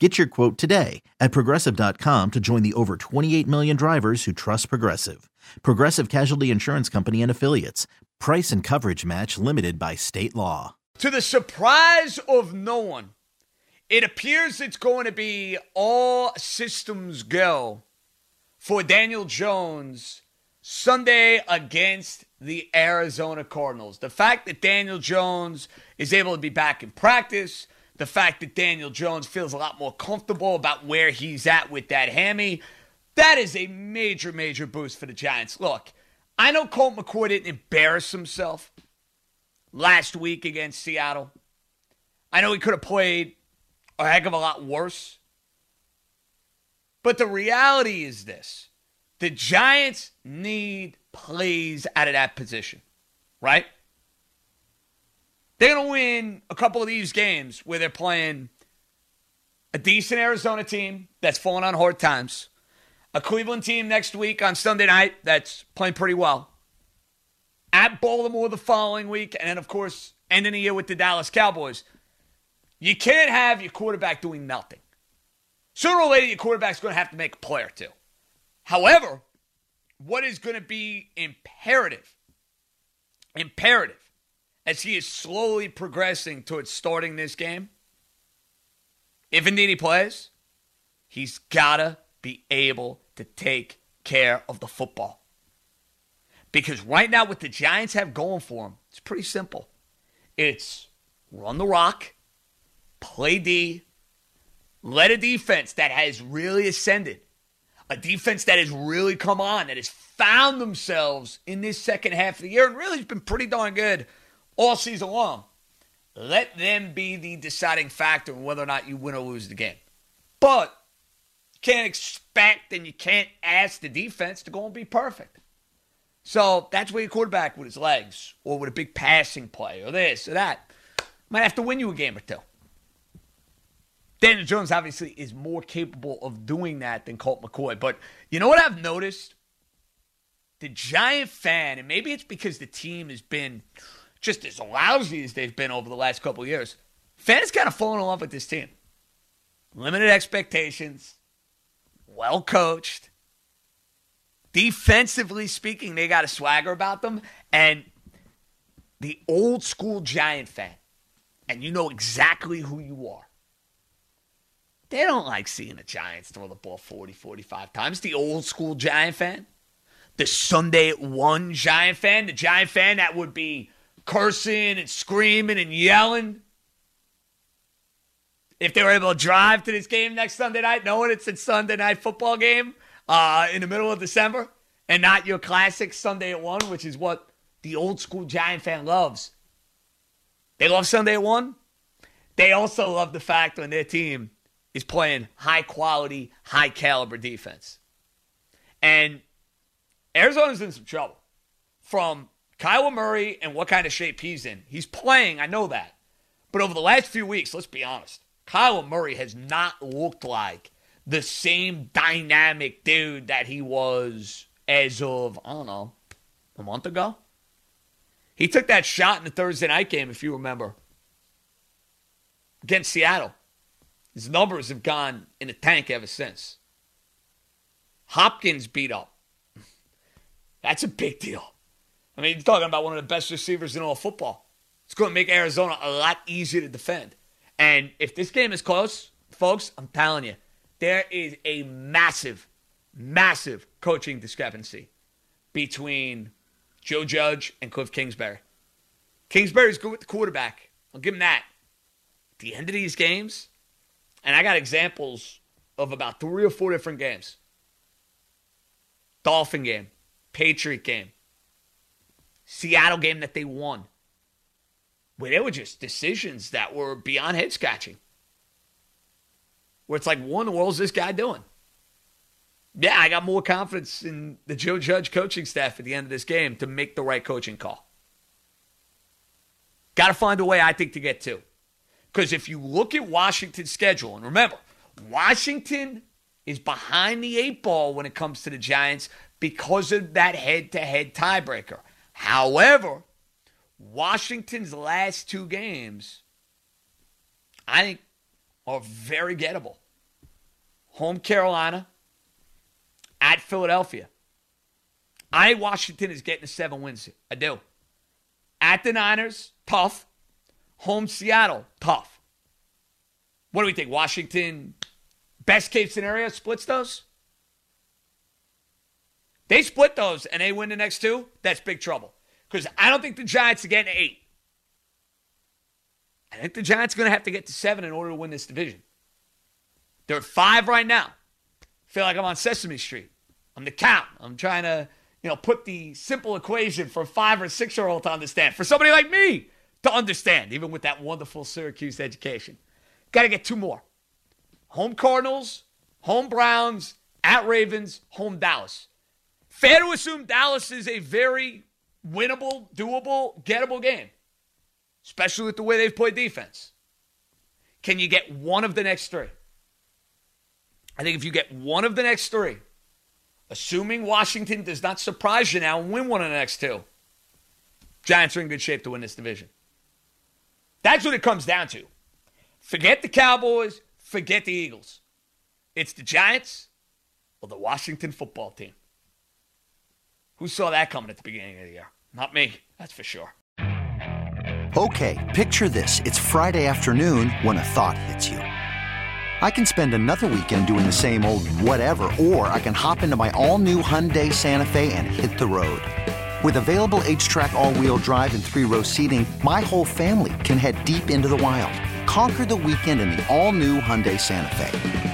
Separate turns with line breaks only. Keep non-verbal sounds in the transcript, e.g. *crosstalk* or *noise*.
Get your quote today at progressive.com to join the over 28 million drivers who trust Progressive. Progressive Casualty Insurance Company and Affiliates. Price and coverage match limited by state law.
To the surprise of no one, it appears it's going to be all systems go for Daniel Jones Sunday against the Arizona Cardinals. The fact that Daniel Jones is able to be back in practice the fact that Daniel Jones feels a lot more comfortable about where he's at with that hammy, that is a major, major boost for the Giants. Look, I know Colt McCoy didn't embarrass himself last week against Seattle. I know he could have played a heck of a lot worse. But the reality is this the Giants need plays out of that position, right? They're going to win a couple of these games where they're playing a decent Arizona team that's falling on hard times, a Cleveland team next week on Sunday night that's playing pretty well, at Baltimore the following week, and then, of course, ending the year with the Dallas Cowboys. You can't have your quarterback doing nothing. Sooner or later, your quarterback's going to have to make a play or two. However, what is going to be imperative, imperative, as he is slowly progressing towards starting this game, if indeed he plays, he's got to be able to take care of the football. Because right now, what the Giants have going for them, it's pretty simple. It's run the rock, play D, let a defense that has really ascended, a defense that has really come on, that has found themselves in this second half of the year and really has been pretty darn good all season long. Let them be the deciding factor in whether or not you win or lose the game. But you can't expect and you can't ask the defense to go and be perfect. So that's where your quarterback with his legs or with a big passing play or this or that might have to win you a game or two. Daniel Jones obviously is more capable of doing that than Colt McCoy. But you know what I've noticed? The Giant fan, and maybe it's because the team has been just as lousy as they've been over the last couple years, fans kind of fallen in love with this team. Limited expectations, well coached. Defensively speaking, they got a swagger about them. And the old school Giant fan, and you know exactly who you are. They don't like seeing the Giants throw the ball 40, 45 times. The old school Giant fan, the Sunday at one Giant fan, the Giant fan that would be cursing and screaming and yelling. If they were able to drive to this game next Sunday night, knowing it's a Sunday night football game uh, in the middle of December and not your classic Sunday at 1, which is what the old school Giant fan loves. They love Sunday at 1. They also love the fact when their team is playing high quality, high caliber defense. And Arizona's in some trouble from Kyler Murray and what kind of shape he's in. He's playing, I know that. But over the last few weeks, let's be honest, Kyler Murray has not looked like the same dynamic dude that he was as of, I don't know, a month ago. He took that shot in the Thursday night game, if you remember, against Seattle. His numbers have gone in the tank ever since. Hopkins beat up. *laughs* That's a big deal. I mean, talking about one of the best receivers in all football. It's going to make Arizona a lot easier to defend. And if this game is close, folks, I'm telling you, there is a massive, massive coaching discrepancy between Joe Judge and Cliff Kingsbury. Kingsbury's good with the quarterback. I'll give him that. At the end of these games, and I got examples of about three or four different games Dolphin game, Patriot game, Seattle game that they won, where they were just decisions that were beyond head scratching. Where it's like, what in the world is this guy doing? Yeah, I got more confidence in the Joe Judge coaching staff at the end of this game to make the right coaching call. Got to find a way, I think, to get to. Because if you look at Washington's schedule, and remember, Washington is behind the eight ball when it comes to the Giants because of that head to head tiebreaker. However, Washington's last two games, I think, are very gettable. Home Carolina, at Philadelphia. I Washington is getting seven wins. I do. At the Niners, tough. Home Seattle, tough. What do we think? Washington, best case scenario, splits those? They split those and they win the next two, that's big trouble. Because I don't think the Giants are getting eight. I think the Giants are going to have to get to seven in order to win this division. They're at five right now. Feel like I'm on Sesame Street. I'm the count. I'm trying to, you know, put the simple equation for a five or six year old to understand. For somebody like me to understand, even with that wonderful Syracuse education. Got to get two more. Home Cardinals, home Browns, at Ravens, home Dallas. Fair to assume Dallas is a very winnable, doable, gettable game, especially with the way they've played defense. Can you get one of the next three? I think if you get one of the next three, assuming Washington does not surprise you now and win one of the next two, Giants are in good shape to win this division. That's what it comes down to. Forget the Cowboys, forget the Eagles. It's the Giants or the Washington football team. Who saw that coming at the beginning of the year? Not me, that's for sure.
Okay, picture this. It's Friday afternoon when a thought hits you. I can spend another weekend doing the same old whatever, or I can hop into my all new Hyundai Santa Fe and hit the road. With available HTRAC, all wheel drive, and three row seating, my whole family can head deep into the wild. Conquer the weekend in the all new Hyundai Santa Fe.